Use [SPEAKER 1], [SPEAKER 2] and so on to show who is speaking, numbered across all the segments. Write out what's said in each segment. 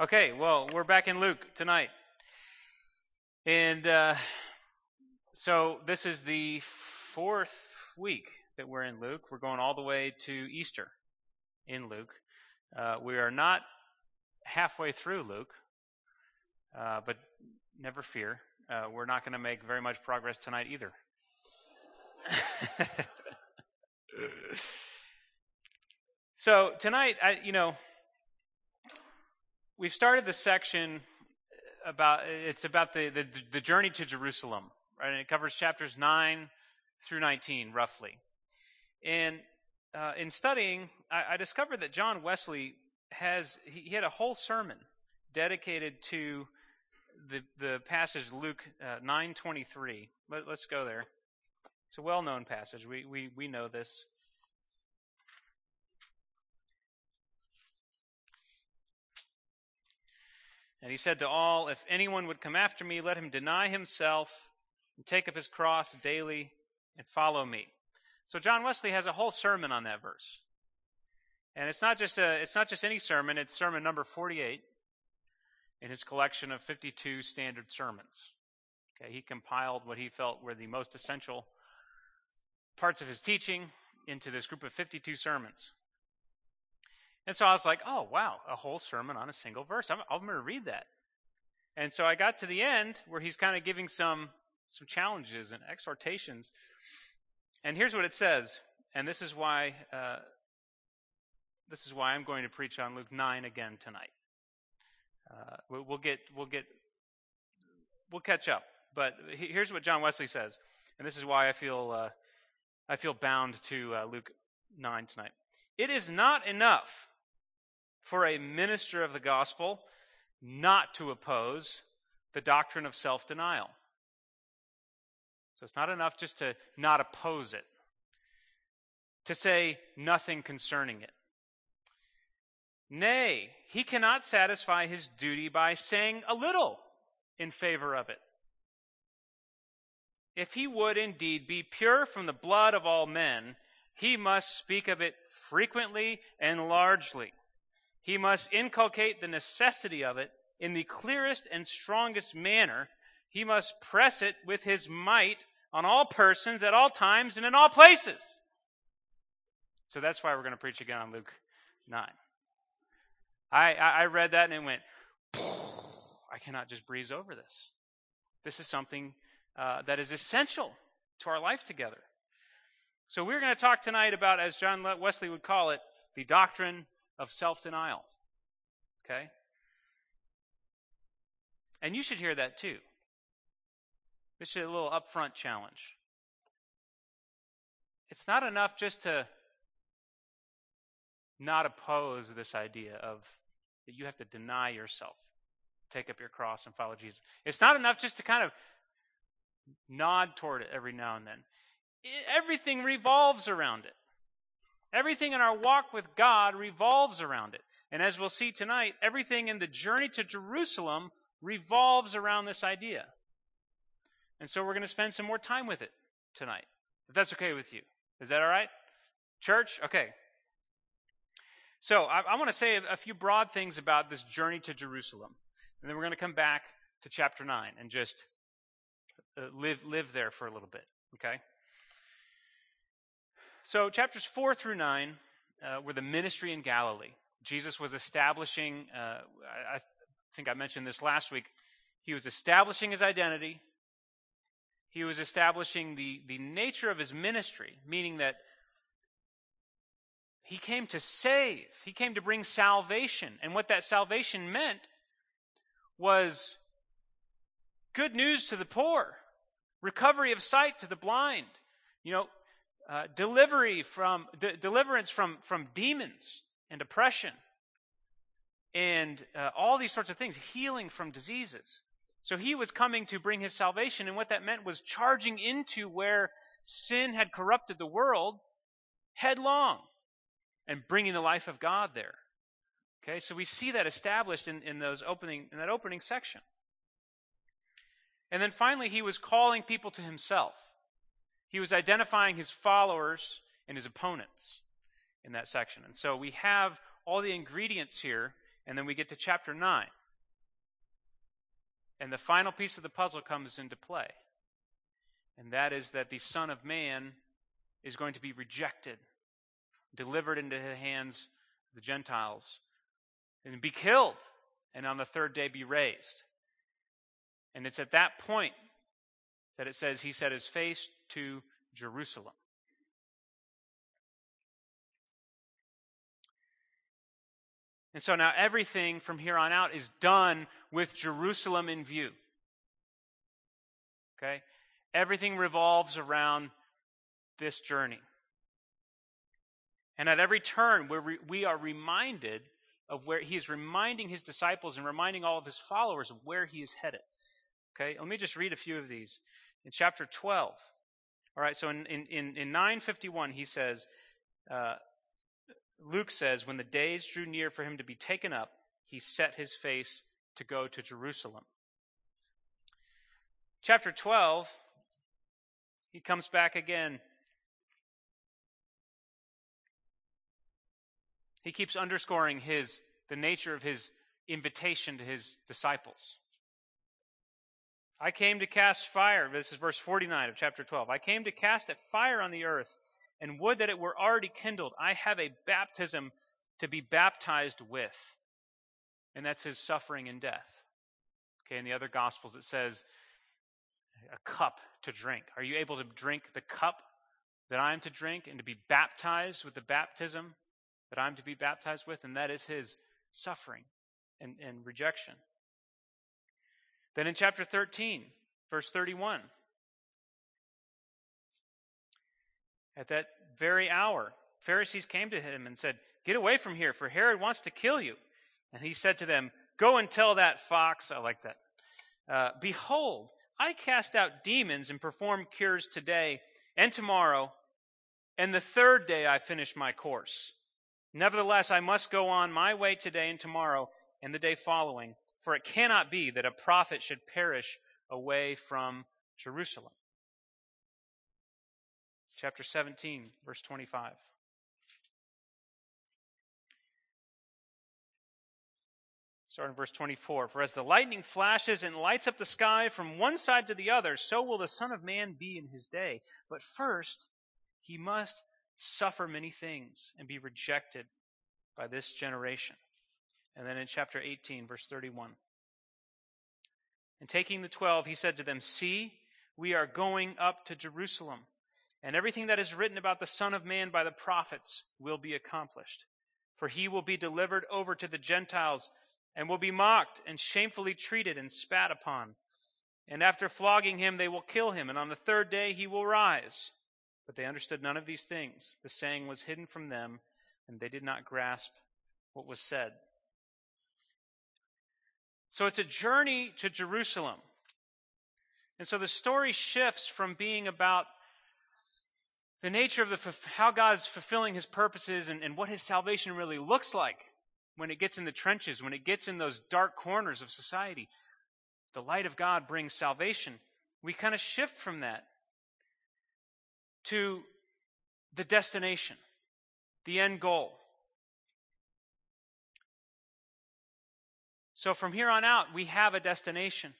[SPEAKER 1] Okay, well, we're back in Luke tonight. And uh, so this is the fourth week that we're in Luke. We're going all the way to Easter in Luke. Uh, we are not halfway through Luke, uh, but never fear. Uh, we're not going to make very much progress tonight either. so tonight, I, you know, we've started the section about it's about the, the, the journey to Jerusalem, right? And it covers chapters nine through nineteen, roughly. And uh, in studying, I, I, discovered that John Wesley has he, he, had a whole sermon dedicated to the the passage Luke uh, nine twenty three. Let, let's go there. It's a well known passage. We we we know this. And he said to all, If anyone would come after me, let him deny himself and take up his cross daily and follow me. So John Wesley has a whole sermon on that verse. And it's not just a it's not just any sermon, it's sermon number 48 in his collection of 52 standard sermons. Okay, he compiled what he felt were the most essential parts of his teaching into this group of 52 sermons. And so I was like, oh, wow, a whole sermon on a single verse. I'm, I'm going to read that. And so I got to the end where he's kind of giving some, some challenges and exhortations. And here's what it says. And this is why, uh, this is why I'm going to preach on Luke 9 again tonight. Uh, we'll, get, we'll get, we'll catch up. But here's what John Wesley says. And this is why I feel, uh, I feel bound to uh, Luke 9 tonight. It is not enough for a minister of the gospel not to oppose the doctrine of self denial. So it's not enough just to not oppose it, to say nothing concerning it. Nay, he cannot satisfy his duty by saying a little in favor of it. If he would indeed be pure from the blood of all men, he must speak of it frequently and largely. He must inculcate the necessity of it in the clearest and strongest manner. He must press it with his might on all persons at all times and in all places. So that's why we're going to preach again on Luke 9. I, I read that and it went, I cannot just breeze over this. This is something uh, that is essential to our life together. So we're going to talk tonight about, as John Wesley would call it, the doctrine of self denial. Okay? And you should hear that too. This is a little upfront challenge. It's not enough just to not oppose this idea of that you have to deny yourself, take up your cross and follow Jesus. It's not enough just to kind of nod toward it every now and then. It, everything revolves around it. Everything in our walk with God revolves around it. And as we'll see tonight, everything in the journey to Jerusalem revolves around this idea. And so we're going to spend some more time with it tonight, if that's okay with you. Is that all right? Church? Okay. So I, I want to say a, few broad things about this journey to Jerusalem. And then we're going to come back to chapter 9 and just uh, live, live there for a little bit. Okay? So, chapters 4 through 9 uh, were the ministry in Galilee. Jesus was establishing, uh, I, I think I mentioned this last week, he was establishing his identity. He was establishing the, the nature of his ministry, meaning that he came to save, he came to bring salvation. And what that salvation meant was good news to the poor, recovery of sight to the blind, you know, uh, delivery from de- deliverance from from demons and oppression, and uh, all these sorts of things, healing from diseases. So he was coming to bring his salvation, and what that meant was charging into where sin had corrupted the world headlong and bringing the life of God there. Okay, so we see that established in, in those opening in that opening section. And then finally, he was calling people to himself. He was identifying his followers and his opponents in that section. And so we have all the ingredients here, And then we get to chapter 9. And the final piece of the puzzle comes into play. And that is that the Son of Man is going to be rejected, delivered into the hands of the Gentiles, and be killed, and on the third day be raised. And it's at that point that it says he set his face to Jerusalem. And so now everything from here on out is done with Jerusalem in view. Okay? Everything revolves around this journey. And at every turn, we're re- we are reminded of where he is reminding his disciples and reminding all of his followers of where he is headed. Okay, let me just read a few of these. In chapter 12, all right, so in, in, in 951, he says, uh, Luke says, when the days drew near for him to be taken up, he set his face to go to Jerusalem. Chapter 12, he comes back again. He keeps underscoring his the nature of his invitation to his disciples. I came to cast fire. This is verse 49 of chapter 12. I came to cast a fire on the earth, and would that it were already kindled. I have a baptism to be baptized with. And that's his suffering and death. Okay, in the other Gospels it says a cup to drink. Are you able to drink the cup that I am to drink and to be baptized with the baptism that I'm to be baptized with? And that is his suffering and, and rejection. Then in chapter 13, verse 31, at that very hour, Pharisees came to him and said, Get away from here, for Herod wants to kill you. And he said to them, Go and tell that fox, I like that, uh, Behold, I cast out demons and perform cures today and tomorrow, and the third day I finish my course. Nevertheless, I must go on my way today and tomorrow and the day following, for it cannot be that a prophet should perish away from Jerusalem. Chapter 17, verse 25. Starting verse 24. For as the lightning flashes and lights up the sky from one side to the other, so will the Son of Man be in his day. But first, he must suffer many things and be rejected by this generation. And then in chapter 18, verse 31. And taking the twelve, he said to them, See, we are going up to Jerusalem, and everything that is written about the Son of Man by the prophets will be accomplished. For he will be delivered over to the Gentiles, and will be mocked, and shamefully treated, and spat upon. And after flogging him, they will kill him, and on the third day he will rise. But they understood none of these things. The saying was hidden from them, and they did not grasp what was said. So it's a journey to Jerusalem. And so the story shifts from being about the nature of the, how God's fulfilling his purposes and, and what his salvation really looks like when it gets in the trenches, when it gets in those dark corners of society. The light of God brings salvation. We kind of shift from that to the destination, the end goal. So from here on out, we have a destination,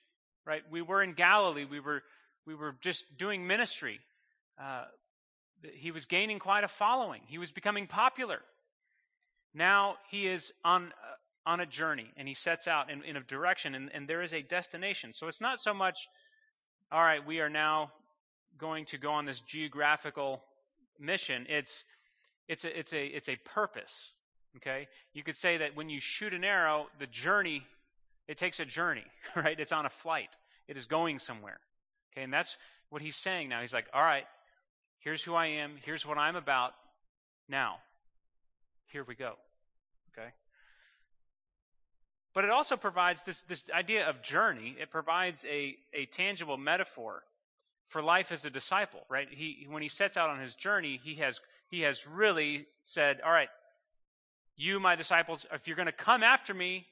[SPEAKER 1] right? We were in Galilee. We were we were just doing ministry. Uh, he was gaining quite a following. He was becoming popular. Now he is on uh, on a journey, and he sets out in, in a direction, and, and there is a destination. So it's not so much, all right, we are now going to go on this geographical mission. It's it's a it's a it's a purpose. Okay? You could say that when you shoot an arrow, the journey it takes a journey, right? It's on a flight. It is going somewhere. Okay? And that's what he's saying now. He's like, "All right, here's who I am. Here's what I'm about. Now, here we go." Okay? But it also provides this, this idea of journey. It provides a, a tangible metaphor for life as a disciple, right? He when he sets out on his journey, he has he has really said, "All right, you my disciples, if you're going to come after me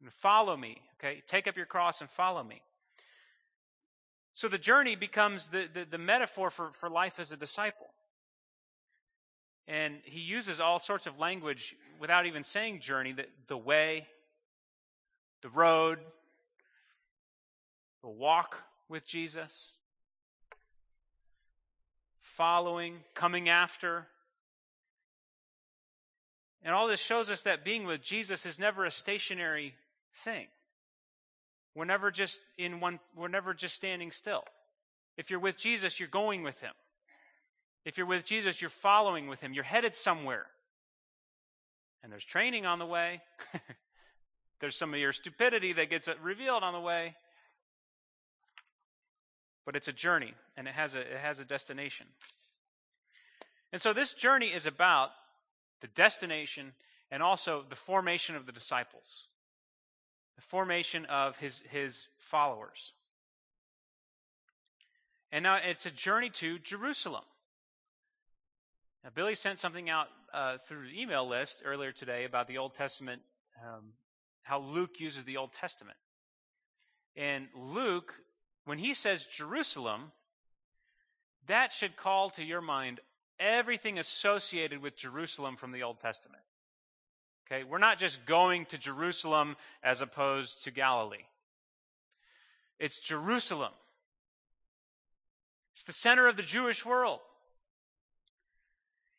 [SPEAKER 1] and follow me, okay? Take up your cross and follow me." So the journey becomes the, the, the metaphor for, for life as a disciple. And he uses all sorts of language without even saying journey the, the way, the road, the walk with Jesus, following, coming after. And all this shows us that being with Jesus is never a stationary thing. We're never just in one we're never just standing still. If you're with Jesus, you're going with him. If you're with Jesus, you're following with him. You're headed somewhere. And there's training on the way. there's some of your stupidity that gets revealed on the way. But it's a journey and it has a it has a destination. And so this journey is about the destination and also the formation of the disciples. The formation of his his followers. And now it's a journey to Jerusalem. Now, Billy sent something out uh, through the email list earlier today about the Old Testament, um, how Luke uses the Old Testament. And Luke, when he says Jerusalem, that should call to your mind everything associated with Jerusalem from the Old Testament. Okay, we're not just going to Jerusalem as opposed to Galilee. It's Jerusalem. It's the center of the Jewish world.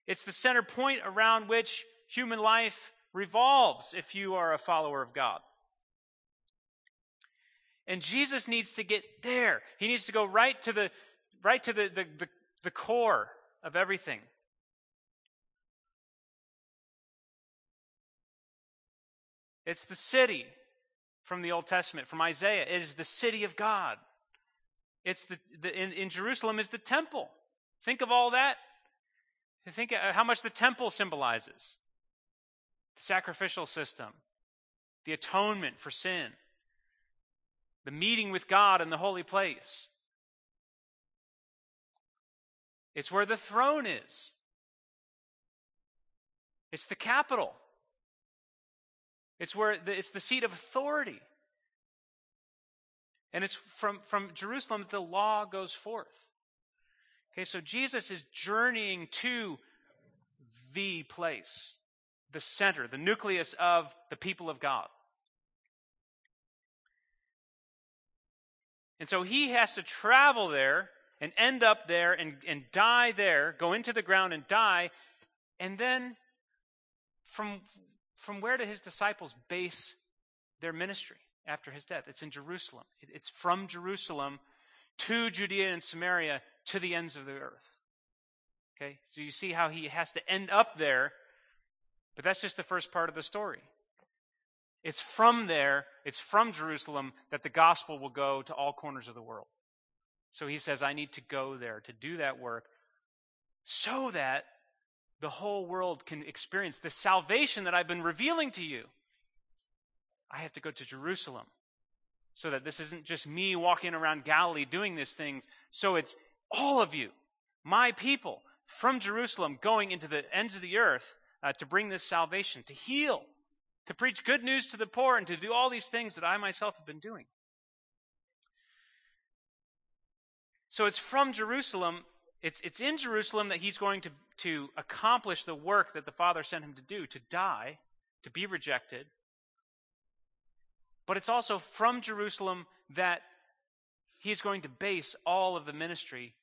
[SPEAKER 1] It's the center point around which human life revolves if you are a follower of God. And Jesus needs to get there. He needs to go right to the right to the, the, the, the core of everything. It's the city from the Old Testament, from Isaiah. It is the city of God. It's the, the in, in Jerusalem is the temple. Think of all that. Think uh, how much the temple symbolizes the sacrificial system, the atonement for sin, the meeting with God in the holy place. It's where the throne is. It's the capital. It's where the, it's the seat of authority. And it's from, from Jerusalem that the law goes forth. Okay, so Jesus is journeying to the place, the center, the nucleus of the people of God. And so he has to travel there and end up there and, and die there, go into the ground and die, and then from, from where do his disciples base their ministry after his death? It's in Jerusalem. It's from Jerusalem to Judea and Samaria to the ends of the earth. Okay? So you see how he has to end up there, but that's just the first part of the story. It's from there, it's from Jerusalem that the gospel will go to all corners of the world. So he says, I need to go there to do that work so that the whole world can experience the salvation that I've been revealing to you. I have to go to Jerusalem so that this isn't just me walking around Galilee doing these things. So it's all of you, my people, from Jerusalem going into the ends of the earth uh, to bring this salvation, to heal, to preach good news to the poor, and to do all these things that I myself have been doing. So it's from Jerusalem it's, it's in Jerusalem that he's going to, to accomplish the work that the Father sent him to do, to die, to be rejected. But it's also from Jerusalem that he's going to base all of the ministry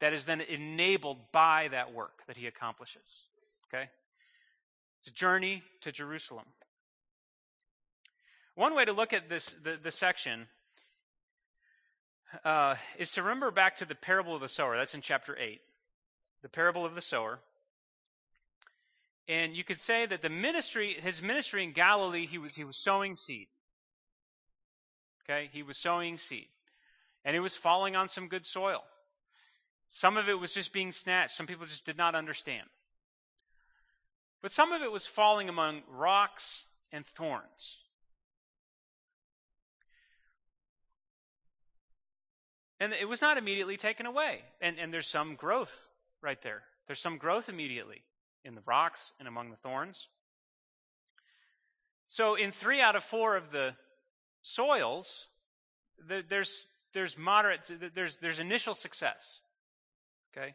[SPEAKER 1] that is then enabled by that work that he accomplishes. Okay? It's a journey to Jerusalem. One way to look at this the, the section uh, is to remember back to the parable of the sower. That's in chapter 8. The parable of the sower. And you could say that the ministry, his ministry in Galilee, he was, he was sowing seed. Okay? He was sowing seed. And it was falling on some good soil. Some of it was just being snatched. Some people just did not understand. But some of it was falling among rocks and thorns. And it was not immediately taken away. And, and there's some growth right there. There's some growth immediately in the rocks and among the thorns. So in three out of four of the soils, there's there's moderate there's there's initial success. Okay,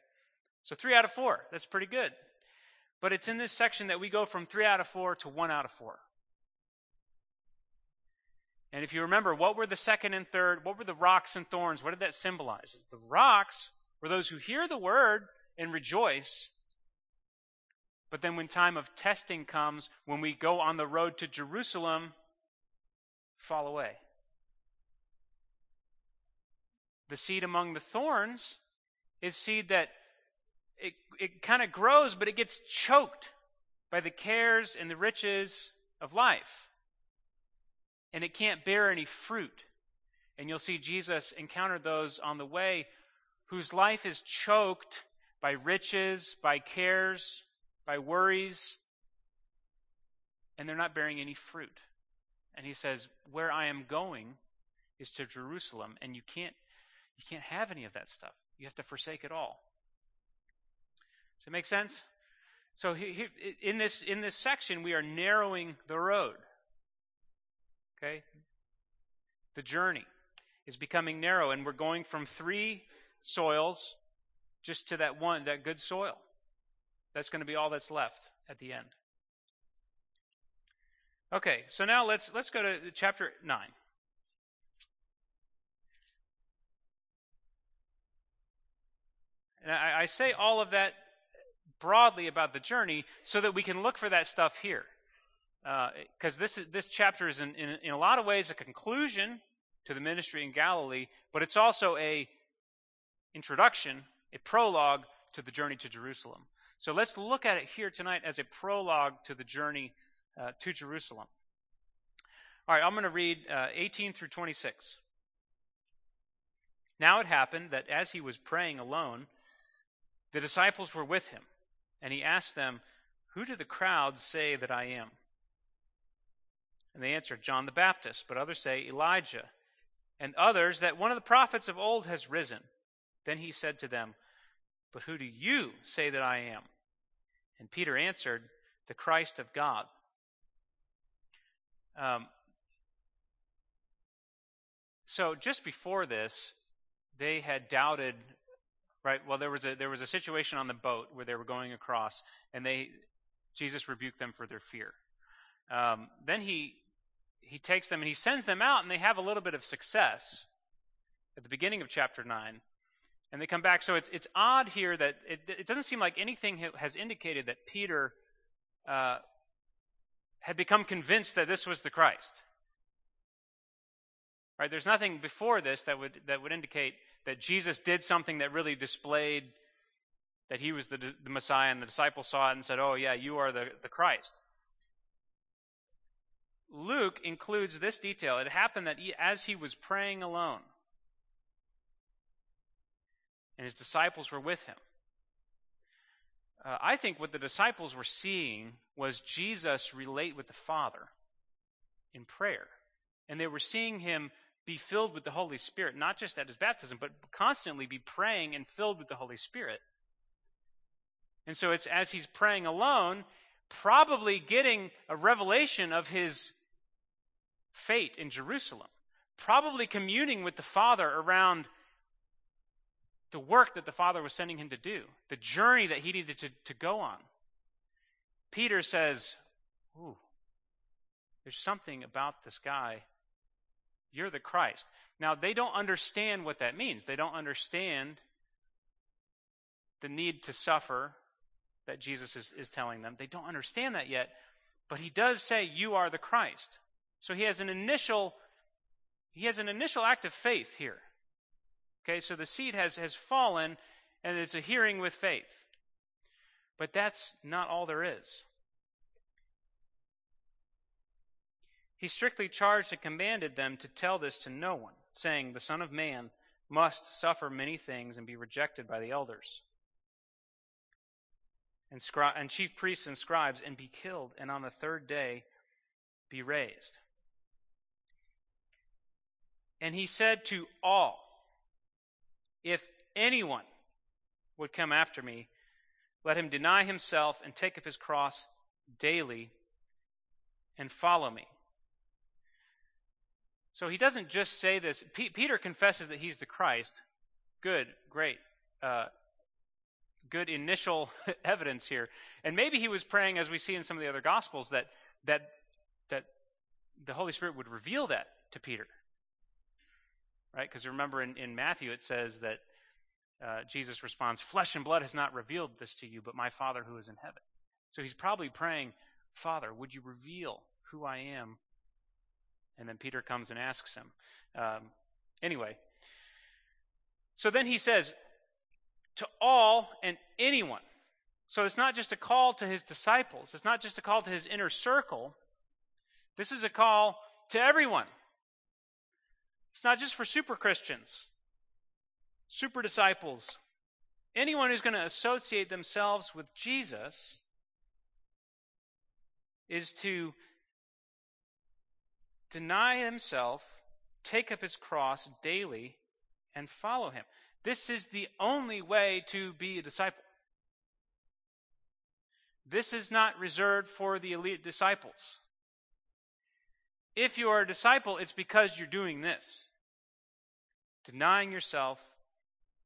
[SPEAKER 1] so three out of four that's pretty good. But it's in this section that we go from three out of four to one out of four. And if you remember, what were the second and third? What were the rocks and thorns? What did that symbolize? The rocks were those who hear the word and rejoice. But then when time of testing comes, when we go on the road to Jerusalem, fall away. The seed among the thorns is seed that it, it kind of grows, but it gets choked by the cares and the riches of life and it can't bear any fruit. And you'll see Jesus encounter those on the way whose life is choked by riches, by cares, by worries, and they're not bearing any fruit. And he says, Where I am going is to Jerusalem, and you can't you can't have any of that stuff. You have to forsake it all. Does it make sense? So in this in this section, we are narrowing the road. Okay? The journey is becoming narrow, and we're going from three soils just to that one, that good soil. That's going to be all that's left at the end. Okay, so now let's let's go to chapter nine. And I, I say all of that broadly about the journey so that we can look for that stuff here because uh, this is, this chapter is in, in, in a lot of ways a conclusion to the ministry in Galilee, but it's also a introduction, a prologue to the journey to Jerusalem. So let's look at it here tonight as a prologue to the journey uh, to Jerusalem. All right, I'm going to read uh, 18 through 26. Now it happened that as he was praying alone, the disciples were with him, and he asked them, Who do the crowds say that I am? And they answered, John the Baptist, but others say Elijah, and others that one of the prophets of old has risen. Then he said to them, But who do you say that I am? And Peter answered, The Christ of God. Um, so just before this, they had doubted, right? Well, there was a there was a situation on the boat where they were going across, and they Jesus rebuked them for their fear. Um, then he he takes them and he sends them out, and they have a little bit of success at the beginning of chapter 9. And they come back. So it's, it's odd here that it, it doesn't seem like anything has indicated that Peter uh, had become convinced that this was the Christ. Right? There's nothing before this that would that would indicate that Jesus did something that really displayed that he was the, the Messiah, and the disciples saw it and said, "Oh yeah, you are the, the Christ." Luke includes this detail. It happened that he, as he was praying alone, and his disciples were with him. Uh, I think what the disciples were seeing was Jesus relate with the Father in prayer. And they were seeing him be filled with the Holy Spirit, not just at his baptism, but constantly be praying and filled with the Holy Spirit. And so it's as he's praying alone, probably getting a revelation of his fate in Jerusalem, probably communing with the Father around the work that the Father was sending him to do, the journey that he needed to, to go on. Peter says, Ooh, there's something about this guy. You're the Christ. Now, they don't understand what that means. They don't understand the need to suffer that Jesus is, is telling them. They don't understand that yet. But he does say, You are the Christ. So he has an initial he has an initial act of faith here. Okay, so the seed has, has fallen and it's a hearing with faith. But that's not all there is. He strictly charged and commanded them to tell this to no one, saying, The Son of Man must suffer many things and be rejected by the elders and, scri- and chief priests and scribes and be killed, and on the third day be raised. And he said to all, If anyone would come after me, let him deny himself and take up his cross daily and follow me. So he doesn't just say this. P- Peter confesses that he's the Christ. Good, great. Uh, good initial evidence here. And maybe he was praying, as we see in some of the other Gospels, that that that the Holy Spirit would reveal that to Peter. Right? Because remember in, in Matthew it says that uh, Jesus responds, Flesh and blood has not revealed this to you, but my Father who is in heaven. So he's probably praying, Father, would you reveal who I am? And then Peter comes and asks him. Um, anyway, so then he says, to all and anyone. So it's not just a call to his disciples, it's not just a call to his inner circle. This is a call to everyone. It's not just for super Christians, super disciples. Anyone who's going to associate themselves with Jesus is to deny himself, take up his cross daily, and follow him. This is the only way to be a disciple. This is not reserved for the elite disciples. If you are a disciple, it's because you're doing this denying yourself,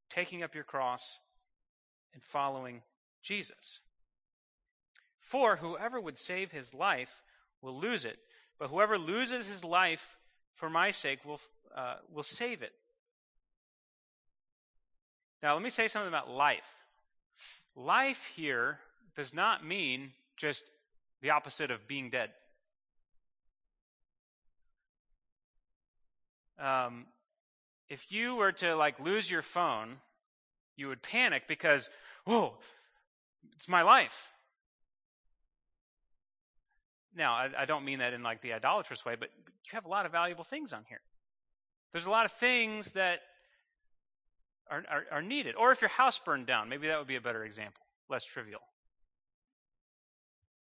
[SPEAKER 1] taking up your cross, and following Jesus. For whoever would save his life will lose it, but whoever loses his life for my sake will, uh, will save it. Now, let me say something about life. Life here does not mean just the opposite of being dead. Um, if you were to like lose your phone, you would panic because, whoa, it's my life. Now, I, I don't mean that in like the idolatrous way, but you have a lot of valuable things on here. There's a lot of things that are, are, are needed. Or if your house burned down, maybe that would be a better example, less trivial.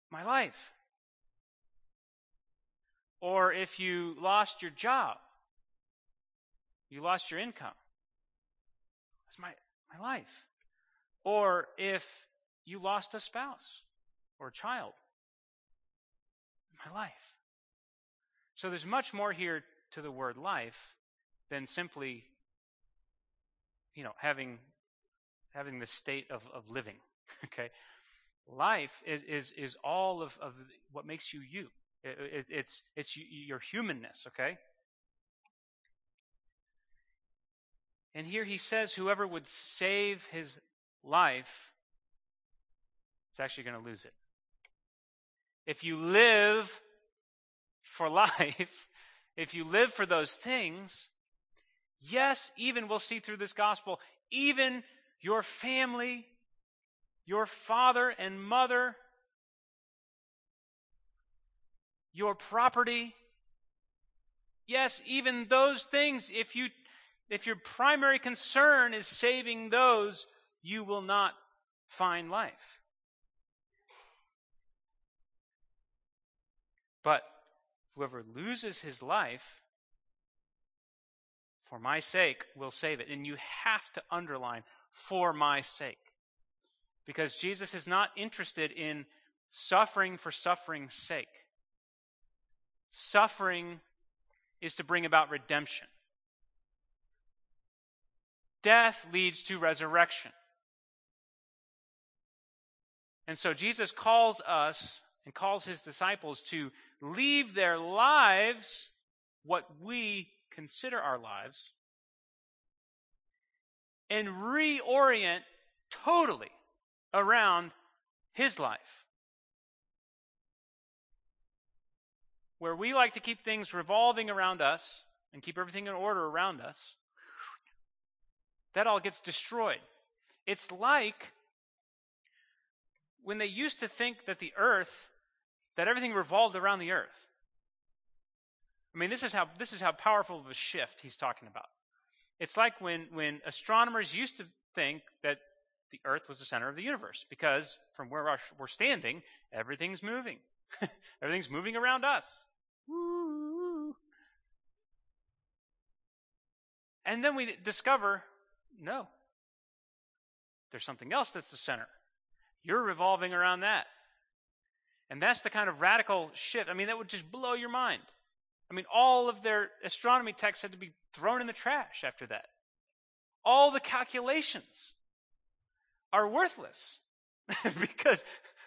[SPEAKER 1] My life. Or if you lost your job, you lost your income. That's my, my life. Or if you lost a spouse or a child, my life. So there's much more here to the word life than simply you know, having having the state of, of living. okay, life is is, is all of, of what makes you you. It, it, it's it's your humanness. Okay. And here he says, whoever would save his life is actually going to lose it. If you live for life, if you live for those things, Yes, even we'll see through this gospel, even your family, your father and mother, your property. Yes, even those things, if you if your primary concern is saving those, you will not find life. But whoever loses his life for my sake will save it. And you have to underline, for my sake. Because Jesus is not interested in suffering for suffering's sake. Suffering is to bring about redemption. Death leads to resurrection. And so Jesus calls us and calls his disciples to leave their lives, what we consider our lives and reorient totally around His life. Where we like to keep things revolving around us and keep everything in order around us, that all gets destroyed. It's like when they used to think that the earth, that everything revolved around the earth. I mean, this is how this is how powerful of a shift he's talking about. It's like when when astronomers used to think that the Earth was the center of the universe because from where we're standing, everything's moving. everything's moving around us. Woo. And then we discover no. There's something else that's the center. You're revolving around that. And that's the kind of radical shift. I mean, that would just blow your mind. I mean, all of their astronomy texts had to be thrown in the trash after that. All the calculations. are worthless because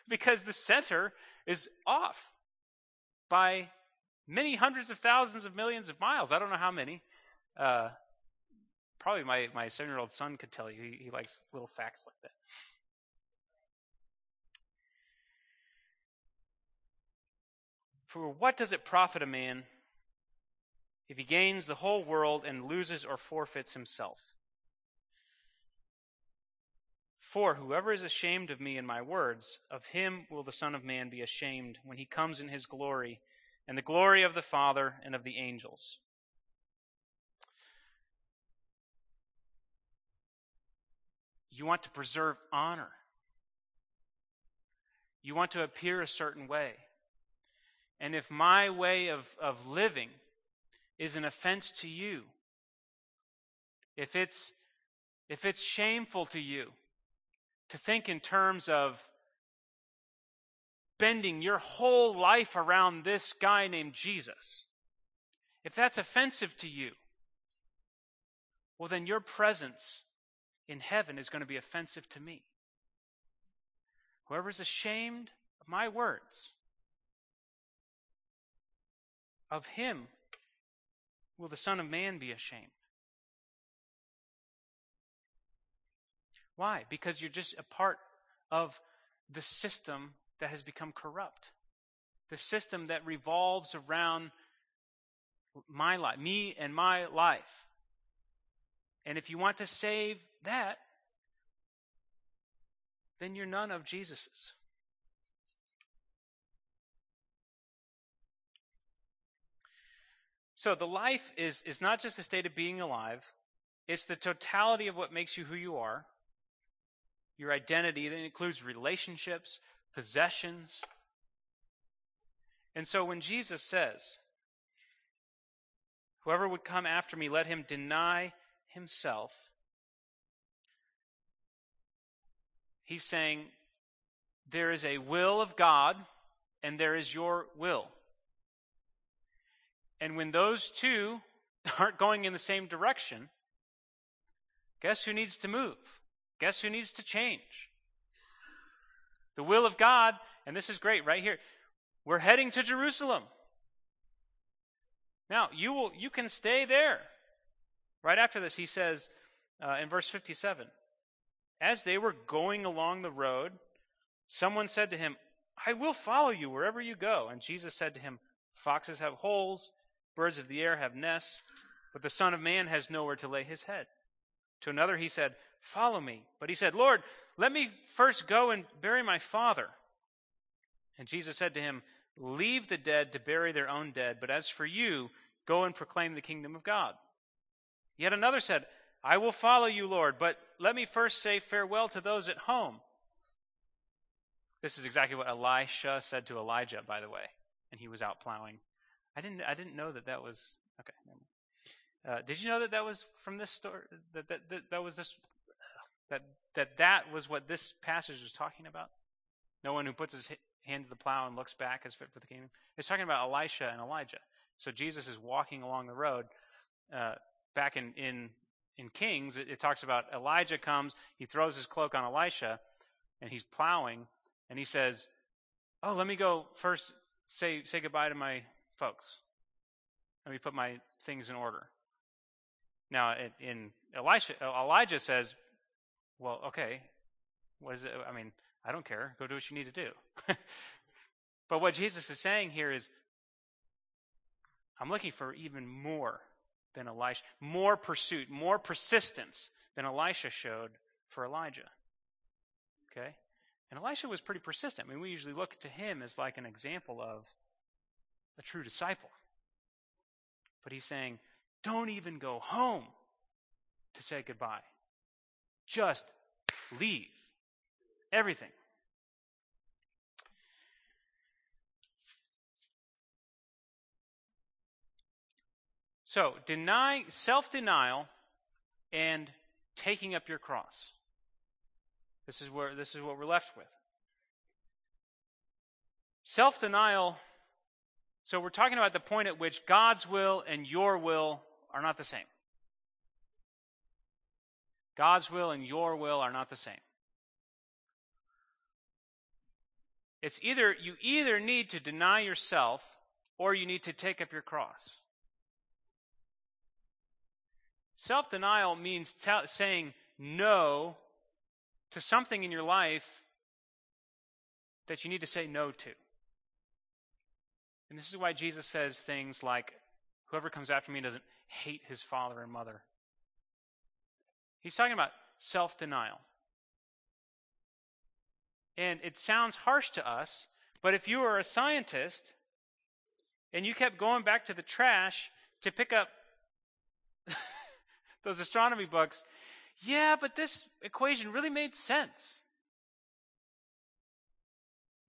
[SPEAKER 1] because the center is off by many hundreds of thousands of millions of miles. I don't know how many. Uh, probably my, my seven year old son could tell you. He, he likes little facts like that. For what does it profit a man if he gains the whole world and loses or forfeits himself? For whoever is ashamed of me and my words, of him will the Son of Man be ashamed when he comes in his glory and the glory of the Father and of the angels. You want to preserve honor. You want to appear a certain way. And if my way of, of living is an offense to you, if it's, if it's shameful to you to think in terms of bending your whole life around this guy named Jesus, if that's offensive to you, well, then your presence in heaven is going to be offensive to me. Whoever's ashamed of my words, of him will the Son of Man be ashamed. Why? Because you're just a part of the system that has become corrupt. The system that revolves around my life, me and my life. And if you want to save that, then you're none of Jesus's. So the life is, is not just a state of being alive, it's the totality of what makes you who you are. Your identity that includes relationships, possessions. And so when Jesus says, Whoever would come after me, let him deny himself. He's saying there is a will of God and there is your will. And when those two aren't going in the same direction, guess who needs to move? Guess who needs to change? The will of God, and this is great right here. We're heading to Jerusalem. Now, you will you can stay there. Right after this, he says uh, in verse 57 As they were going along the road, someone said to him, I will follow you wherever you go. And Jesus said to him, Foxes have holes, Birds of the air have nests, but the Son of Man has nowhere to lay his head. To another he said, Follow me. But he said, Lord, let me first go and bury my father. And Jesus said to him, Leave the dead to bury their own dead, but as for you, go and proclaim the kingdom of God. Yet another said, I will follow you, Lord, but let me first say farewell to those at home. This is exactly what Elisha said to Elijah, by the way, and he was out plowing I didn't I didn't know that that was okay. Uh, did you know that that was from this story? That that, that that was this that that that was what this passage was talking about. No one who puts his hand to the plow and looks back is fit for the kingdom. It's talking about Elisha and Elijah. So Jesus is walking along the road. Uh, back in in in Kings, it, it talks about Elijah comes, he throws his cloak on Elisha, and he's plowing, and he says, "Oh, let me go first. Say say goodbye to my folks. Let me put my things in order. Now, in Elisha, uh, Elijah says, well, okay, what is it? I mean, I don't care. Go do what you need to do. but what Jesus is saying here is, I'm looking for even more than Elisha, more pursuit, more persistence than Elisha showed for Elijah. Okay? And Elisha was pretty persistent. I mean, we usually look to him as like an example of a true disciple. But he's saying, don't even go home to say goodbye. Just leave everything. So, deny self-denial and taking up your cross. This is where this is what we're left with. Self-denial so we're talking about the point at which God's will and your will are not the same. God's will and your will are not the same. It's either you either need to deny yourself or you need to take up your cross. Self denial means saying no to something in your life that you need to say no to. And this is why Jesus says things like, Whoever comes after me doesn't hate his father and mother. He's talking about self denial. And it sounds harsh to us, but if you were a scientist and you kept going back to the trash to pick up those astronomy books, yeah, but this equation really made sense.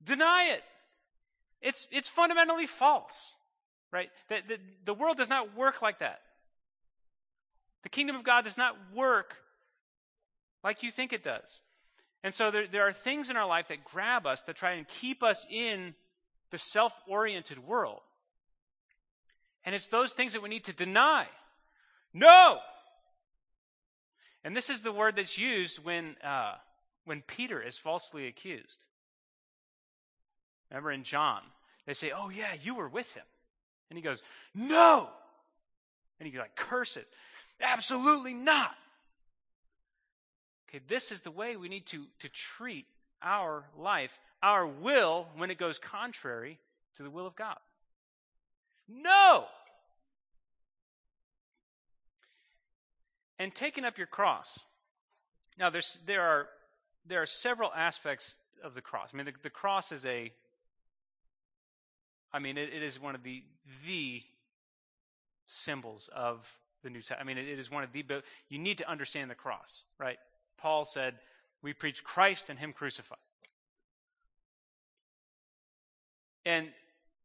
[SPEAKER 1] Deny it. It's, it's fundamentally false, right? The, the, the world does not work like that. The kingdom of God does not work like you think it does. And so there, there are things in our life that grab us to try and keep us in the self oriented world. And it's those things that we need to deny. No! And this is the word that's used when, uh, when Peter is falsely accused. Remember in John, they say, Oh, yeah, you were with him. And he goes, No! And he like curses. Absolutely not. Okay, this is the way we need to, to treat our life, our will, when it goes contrary to the will of God. No! And taking up your cross. Now, there's, there, are, there are several aspects of the cross. I mean, the, the cross is a, I mean, it, it is one of the, the symbols of the New Testament. I mean, it, it is one of the, you need to understand the cross, right? Paul said, We preach Christ and Him crucified. And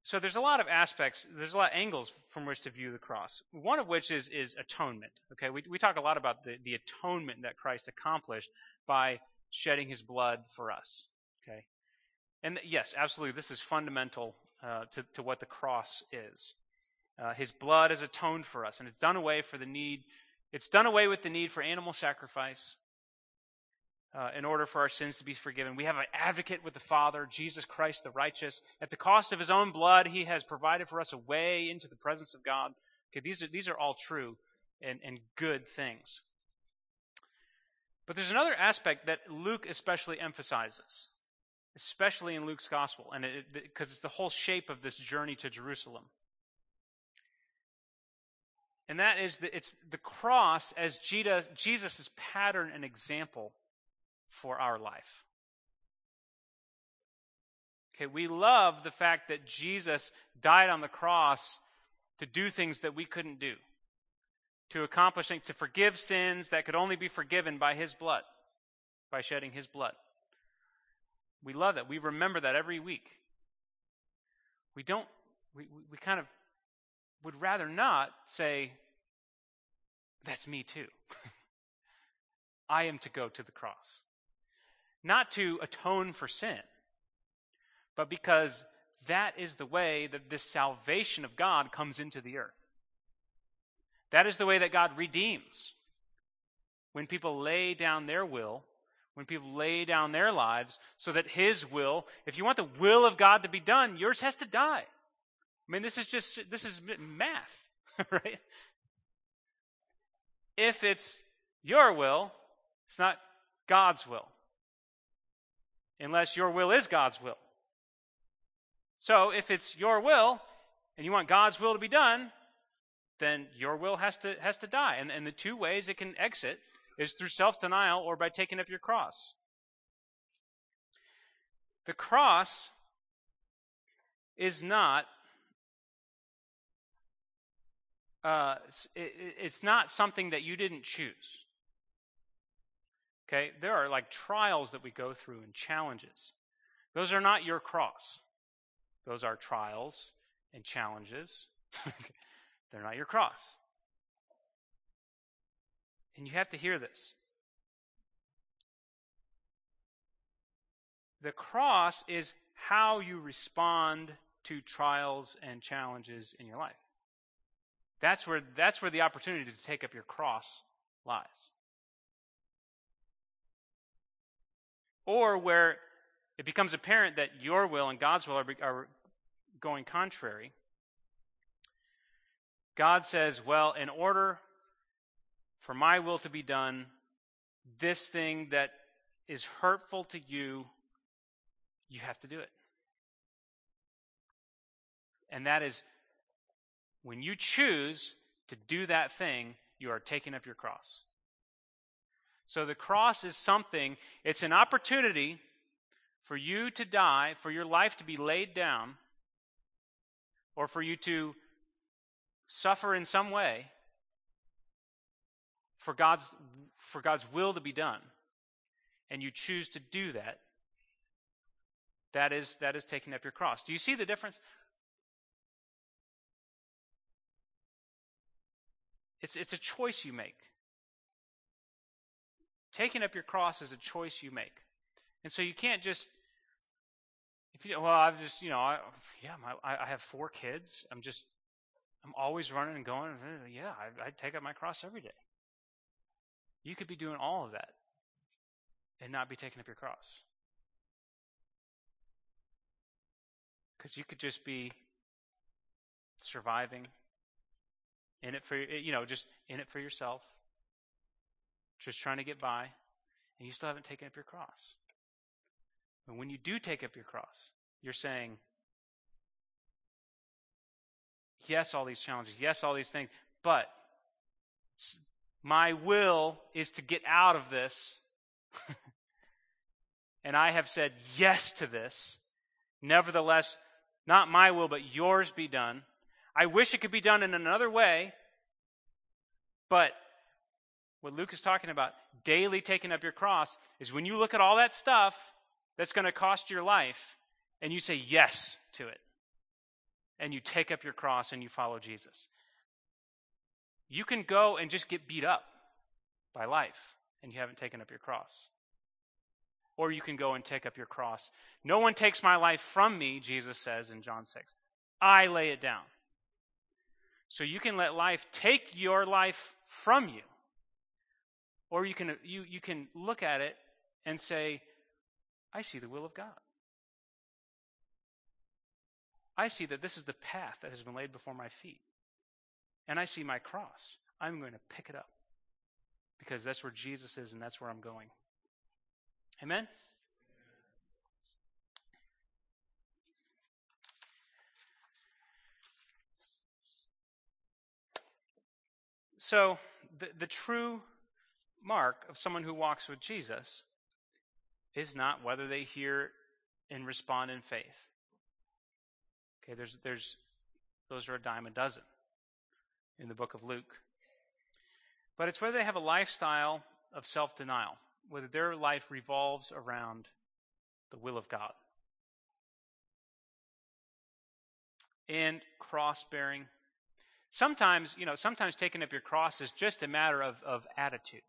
[SPEAKER 1] so there's a lot of aspects, there's a lot of angles from which to view the cross. One of which is, is atonement. Okay, we, we talk a lot about the, the atonement that Christ accomplished by shedding his blood for us. Okay, and yes, absolutely, this is fundamental uh, to, to what the cross is. Uh, his blood is atoned for us, and it's done away for the need. It's done away with the need for animal sacrifice uh, in order for our sins to be forgiven. We have an advocate with the Father, Jesus Christ the righteous. At the cost of his own blood, he has provided for us a way into the presence of God. Okay, these are, these are all true and, and good things. But there's another aspect that Luke especially emphasizes, especially in Luke's gospel, and because it, it's the whole shape of this journey to Jerusalem. And that is that it's the cross as Jesus' pattern and example for our life. Okay, we love the fact that Jesus died on the cross to do things that we couldn't do, to accomplish things, to forgive sins that could only be forgiven by His blood, by shedding His blood. We love that. We remember that every week. We don't, we, we kind of would rather not say, that's me too. I am to go to the cross not to atone for sin, but because that is the way that this salvation of God comes into the earth. That is the way that God redeems. When people lay down their will, when people lay down their lives, so that His will, if you want the will of God to be done, yours has to die. I mean, this is just, this is math, right? If it's your will, it's not God's will unless your will is God's will. So if it's your will and you want God's will to be done, then your will has to has to die. And, and the two ways it can exit is through self denial or by taking up your cross. The cross is not uh, it, it's not something that you didn't choose. Okay? There are like trials that we go through and challenges. Those are not your cross. Those are trials and challenges. They're not your cross. And you have to hear this. The cross is how you respond to trials and challenges in your life. That's where, that's where the opportunity to take up your cross lies. Or where it becomes apparent that your will and God's will are, are going contrary, God says, well, in order for my will to be done, this thing that is hurtful to you, you have to do it. And that is when you choose to do that thing, you are taking up your cross. So the cross is something, it's an opportunity for you to die, for your life to be laid down, or for you to suffer in some way for God's for God's will to be done and you choose to do that that is that is taking up your cross. Do you see the difference? It's it's a choice you make. Taking up your cross is a choice you make. And so you can't just if you well I've just you know I, yeah my, I have four kids I'm just I'm always running and going yeah I, I take up my cross every day. You could be doing all of that and not be taking up your cross. Because you could just be surviving in it for you know just in it for yourself, just trying to get by, and you still haven't taken up your cross. But when you do take up your cross, you're saying, yes, all these challenges, yes, all these things, but my will is to get out of this. and I have said yes to this. Nevertheless, not my will, but yours be done. I wish it could be done in another way, but what Luke is talking about, daily taking up your cross, is when you look at all that stuff that's going to cost your life, and you say yes to it, and you take up your cross and you follow Jesus. You can go and just get beat up by life, and you haven't taken up your cross. Or you can go and take up your cross. No one takes my life from me, Jesus says in John 6. I lay it down. So you can let life take your life from you. Or you can, you, you can look at it and say, I see the will of God. I see that this is the path that has been laid before my feet. And I see my cross. I'm going to pick it up because that's where Jesus is and that's where I'm going. Amen? So, the, the true mark of someone who walks with Jesus is not whether they hear and respond in faith. Okay, there's, there's, those are a dime a dozen in the book of Luke. But it's whether they have a lifestyle of self denial, whether their life revolves around the will of God. And cross bearing. Sometimes, you know, sometimes taking up your cross is just a matter of, of attitude.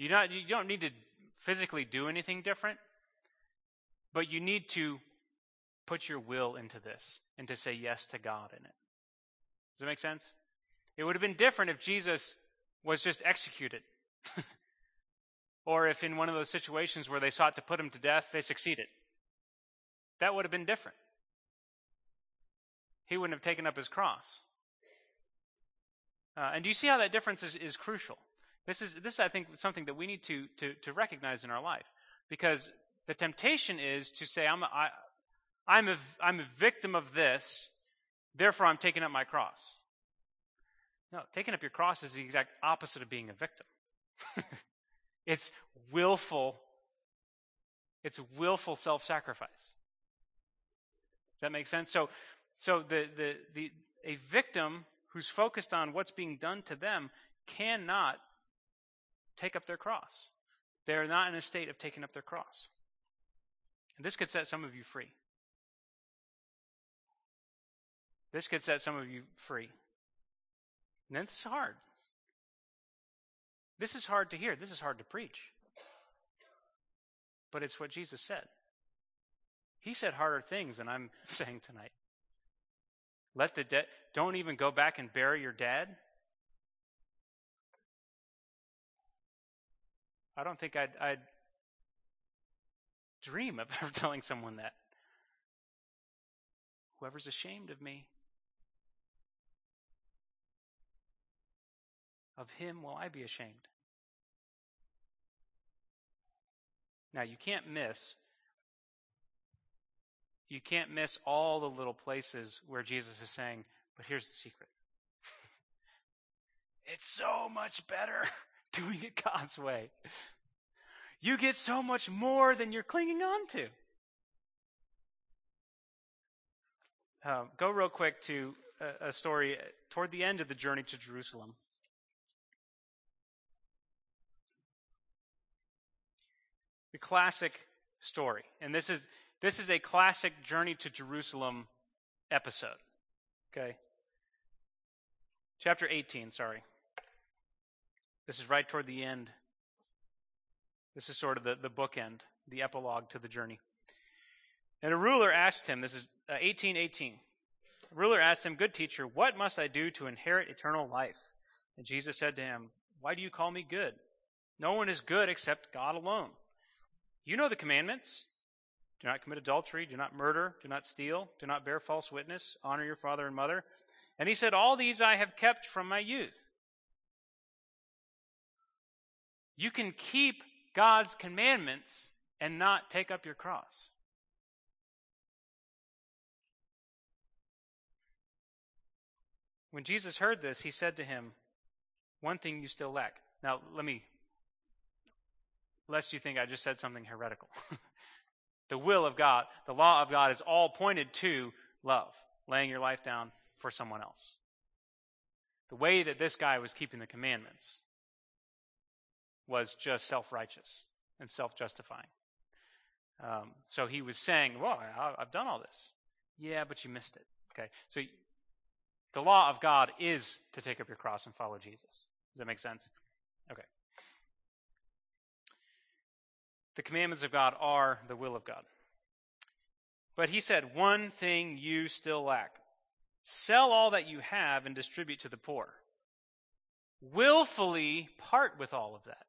[SPEAKER 1] You not you don't need to physically do anything different, but you need to put your will into this and to say yes to God in it. Does that make sense? It would have been different if Jesus was just executed. or if in one of those situations where they sought to put him to death, they succeeded. That would have been different. He wouldn't have taken up his cross. Uh, and do you see how that difference is, is crucial? This is, this, I think, something that we need to, to, to recognize in our life. Because the temptation is to say, I'm a, I, I'm a, I'm a victim of this, therefore I'm taking up my cross. No, taking up your cross is the exact opposite of being a victim. it's willful, it's willful self-sacrifice. Does that make sense? So, so the, the, the, a victim who's focused on what's being done to them cannot take up their cross. They're not in a state of taking up their cross. And this could set some of you free. This could set some of you free. And this is hard. This is hard to hear. This is hard to preach. But it's what Jesus said. He said harder things than I'm saying tonight. Let the dead, don't even go back and bury your dad. I don't think I'd, I'd dream of ever telling someone that. Whoever's ashamed of me, of him will I be ashamed. Now, you can't miss you can't miss all the little places where Jesus is saying, but here's the secret. it's so much better doing it God's way. You get so much more than you're clinging on to. Um, go real quick to a, a story toward the end of the journey to Jerusalem. The classic story. And this is this is a classic journey to Jerusalem episode. Okay? Chapter 18, sorry. This is right toward the end. This is sort of the, the bookend, the epilogue to the journey. And a ruler asked him, this is uh, 1818. A ruler asked him, Good teacher, what must I do to inherit eternal life? And Jesus said to him, Why do you call me good? No one is good except God alone. You know the commandments do not commit adultery, do not murder, do not steal, do not bear false witness, honor your father and mother. And he said, All these I have kept from my youth. You can keep God's commandments and not take up your cross. When Jesus heard this, he said to him, One thing you still lack. Now, let me, lest you think I just said something heretical. the will of God, the law of God is all pointed to love, laying your life down for someone else. The way that this guy was keeping the commandments was just self righteous and self justifying. Um, so he was saying, Well, I, I've done all this. Yeah, but you missed it. Okay. So the law of God is to take up your cross and follow Jesus. Does that make sense? Okay. The commandments of God are the will of God. But he said, One thing you still lack sell all that you have and distribute to the poor. Willfully part with all of that.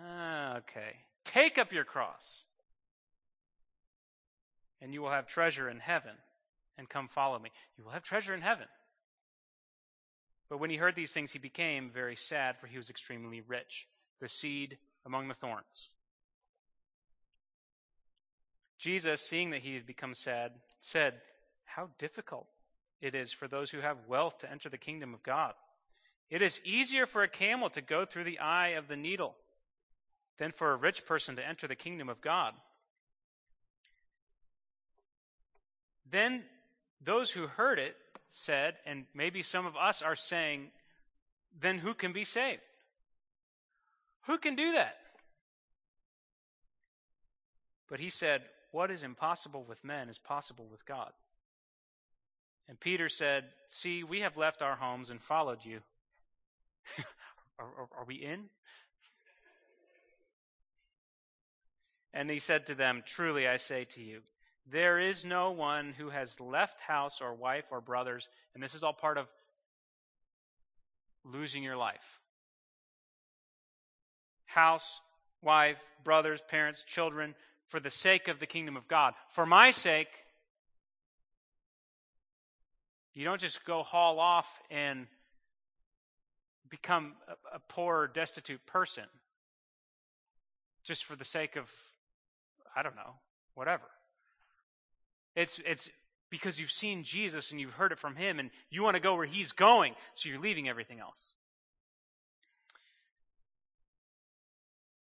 [SPEAKER 1] Ah, okay. Take up your cross, and you will have treasure in heaven. And come follow me. You will have treasure in heaven. But when he heard these things, he became very sad, for he was extremely rich, the seed among the thorns. Jesus, seeing that he had become sad, said, How difficult it is for those who have wealth to enter the kingdom of God. It is easier for a camel to go through the eye of the needle than for a rich person to enter the kingdom of God. Then those who heard it said, and maybe some of us are saying, then who can be saved? Who can do that? But he said, What is impossible with men is possible with God. And Peter said, See, we have left our homes and followed you. are, are, are we in? And he said to them, Truly I say to you, there is no one who has left house or wife or brothers, and this is all part of losing your life. House, wife, brothers, parents, children, for the sake of the kingdom of God. For my sake, you don't just go haul off and become a, a poor, destitute person just for the sake of, I don't know, whatever. It's, it's because you've seen Jesus and you've heard it from him and you want to go where he's going, so you're leaving everything else.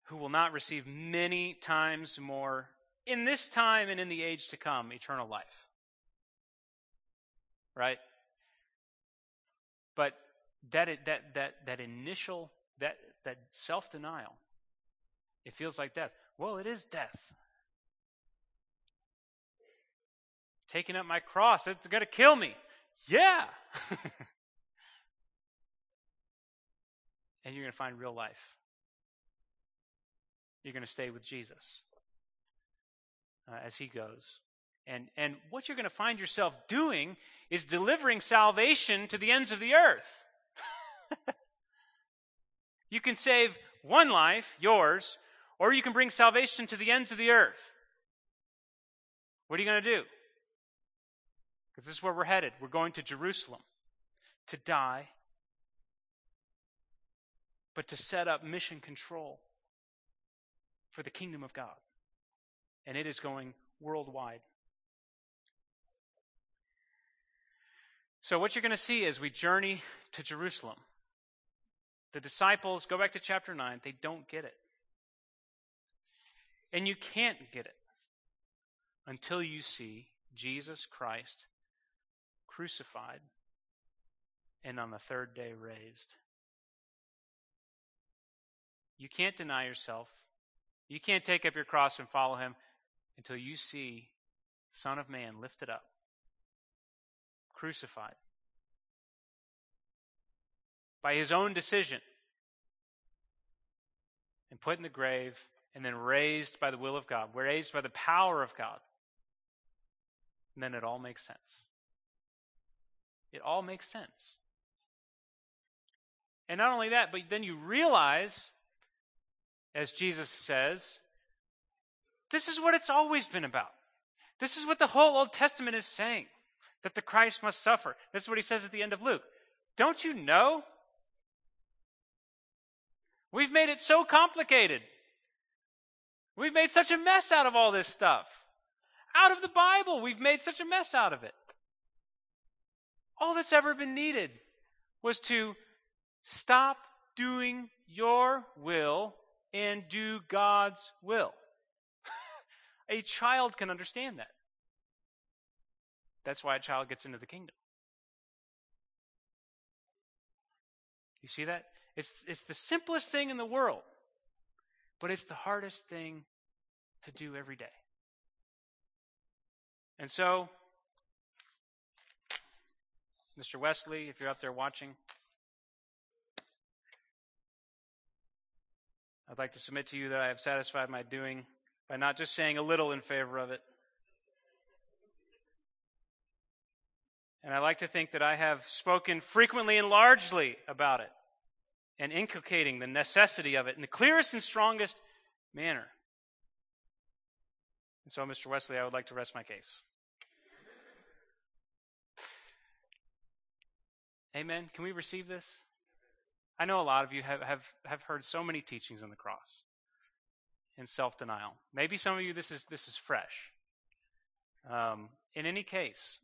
[SPEAKER 1] Who will not receive many times more in this time and in the age to come eternal life. Right? But that that that that initial that that self-denial it feels like death. Well, it is death. Taking up my cross. It's going to kill me. Yeah. and you're going to find real life. You're going to stay with Jesus uh, as he goes. And, and what you're going to find yourself doing is delivering salvation to the ends of the earth. you can save one life, yours, or you can bring salvation to the ends of the earth. What are you going to do? Because this is where we're headed. We're going to Jerusalem to die, but to set up mission control for the kingdom of God. And it is going worldwide. So, what you're going to see as we journey to Jerusalem, the disciples, go back to chapter 9, they don't get it. And you can't get it until you see Jesus Christ crucified and on the third day raised. You can't deny yourself. You can't take up your cross and follow him until you see Son of Man lifted up, crucified by his own decision and put in the grave and then raised by the will of God, raised by the power of God. And then it all makes sense. It all makes sense. And not only that, but then you realize, as Jesus says, this is what it's always been about. This is what the whole Old Testament is saying that the Christ must suffer. This is what he says at the end of Luke. Don't you know? We've made it so complicated. We've made such a mess out of all this stuff. Out of the Bible, we've made such a mess out of it. All that's ever been needed was to stop doing your will and do God's will. a child can understand that. That's why a child gets into the kingdom. You see that? It's, it's the simplest thing in the world, but it's the hardest thing to do every day. And so, Mr. Wesley, if you're out there watching, I'd like to submit to you that I have satisfied my doing by not just saying a little in favor of it. And I like to think that I have spoken frequently and largely about it and inculcating the necessity of it in the clearest and strongest manner. And so, Mr. Wesley, I would like to rest my case. Amen. Can we receive this? I know a lot of you have, have, have heard so many teachings on the cross in self denial. Maybe some of you this is this is fresh. Um, in any case,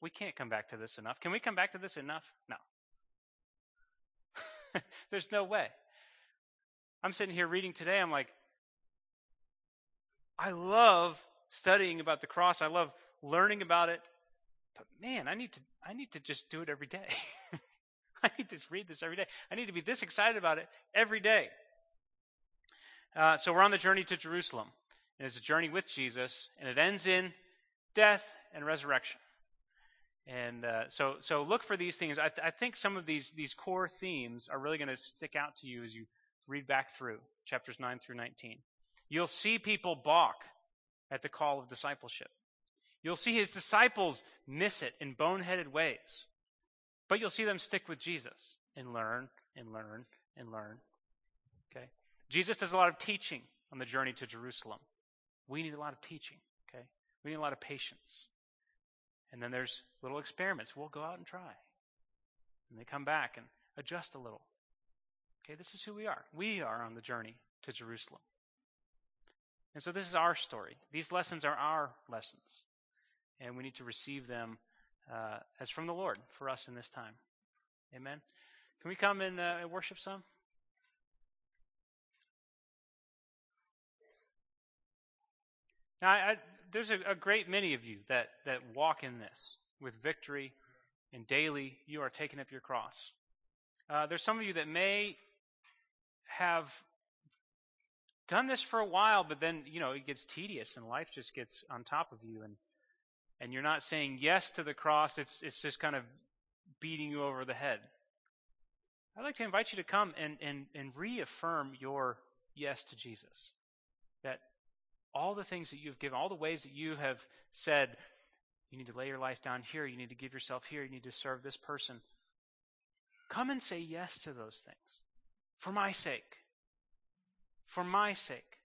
[SPEAKER 1] we can't come back to this enough. Can we come back to this enough? No. There's no way. I'm sitting here reading today. I'm like, I love studying about the cross. I love learning about it. But man, I need to I need to just do it every day. I need to read this every day. I need to be this excited about it every day. Uh, so we're on the journey to Jerusalem. And it's a journey with Jesus, and it ends in death and resurrection. And uh, so, so look for these things. I, th- I, think some of these these core themes are really going to stick out to you as you read back through chapters nine through nineteen. You'll see people balk at the call of discipleship. You'll see his disciples miss it in boneheaded ways. But you'll see them stick with Jesus and learn and learn and learn. Okay? Jesus does a lot of teaching on the journey to Jerusalem. We need a lot of teaching. Okay? We need a lot of patience. And then there's little experiments. We'll go out and try. And they come back and adjust a little. Okay, this is who we are. We are on the journey to Jerusalem. And so this is our story. These lessons are our lessons. And we need to receive them uh, as from the Lord for us in this time. Amen. Can we come and uh, worship some? Now, I, I, there's a, a, great many of you that, that walk in this with victory, and daily you are taking up your cross. Uh, there's some of you that may have done this for a while, but then you know it gets tedious and life just gets on top of you, and and you're not saying yes to the cross. It's it's just kind of beating you over the head. I'd like to invite you to come and, and, and reaffirm your yes to Jesus. That all the things that you've given, all the ways that you have said, you need to lay your life down here, you need to give yourself here, you need to serve this person. Come and say yes to those things for my sake. for my sake.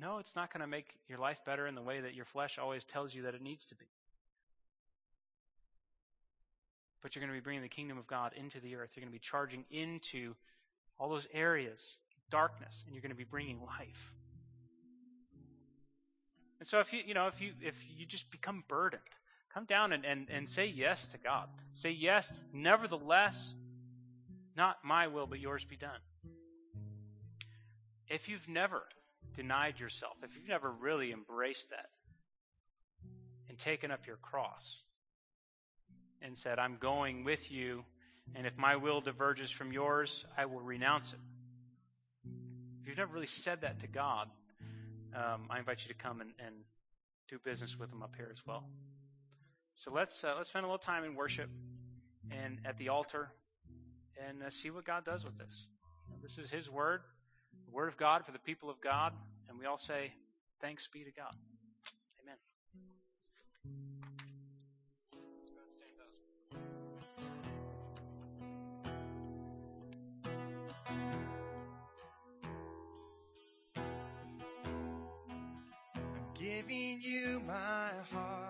[SPEAKER 1] No, it's not going to make your life better in the way that your flesh always tells you that it needs to be. But you're going to be bringing the kingdom of God into the earth. You're going to be charging into all those areas, darkness, and you're going to be bringing life. And so if you, you know, if you, if you just become burdened, come down and, and, and say yes to God. Say yes, nevertheless, not my will, but yours be done. If you've never denied yourself, if you've never really embraced that and taken up your cross and said, I'm going with you, and if my will diverges from yours, I will renounce it. If you've never really said that to God, um, I invite you to come and, and do business with Him up here as well. So let's uh, let's spend a little time in worship and at the altar and uh, see what God does with this. This is His word, the word of God for the people of God, and we all say, "Thanks be to God." Amen.
[SPEAKER 2] giving you my heart.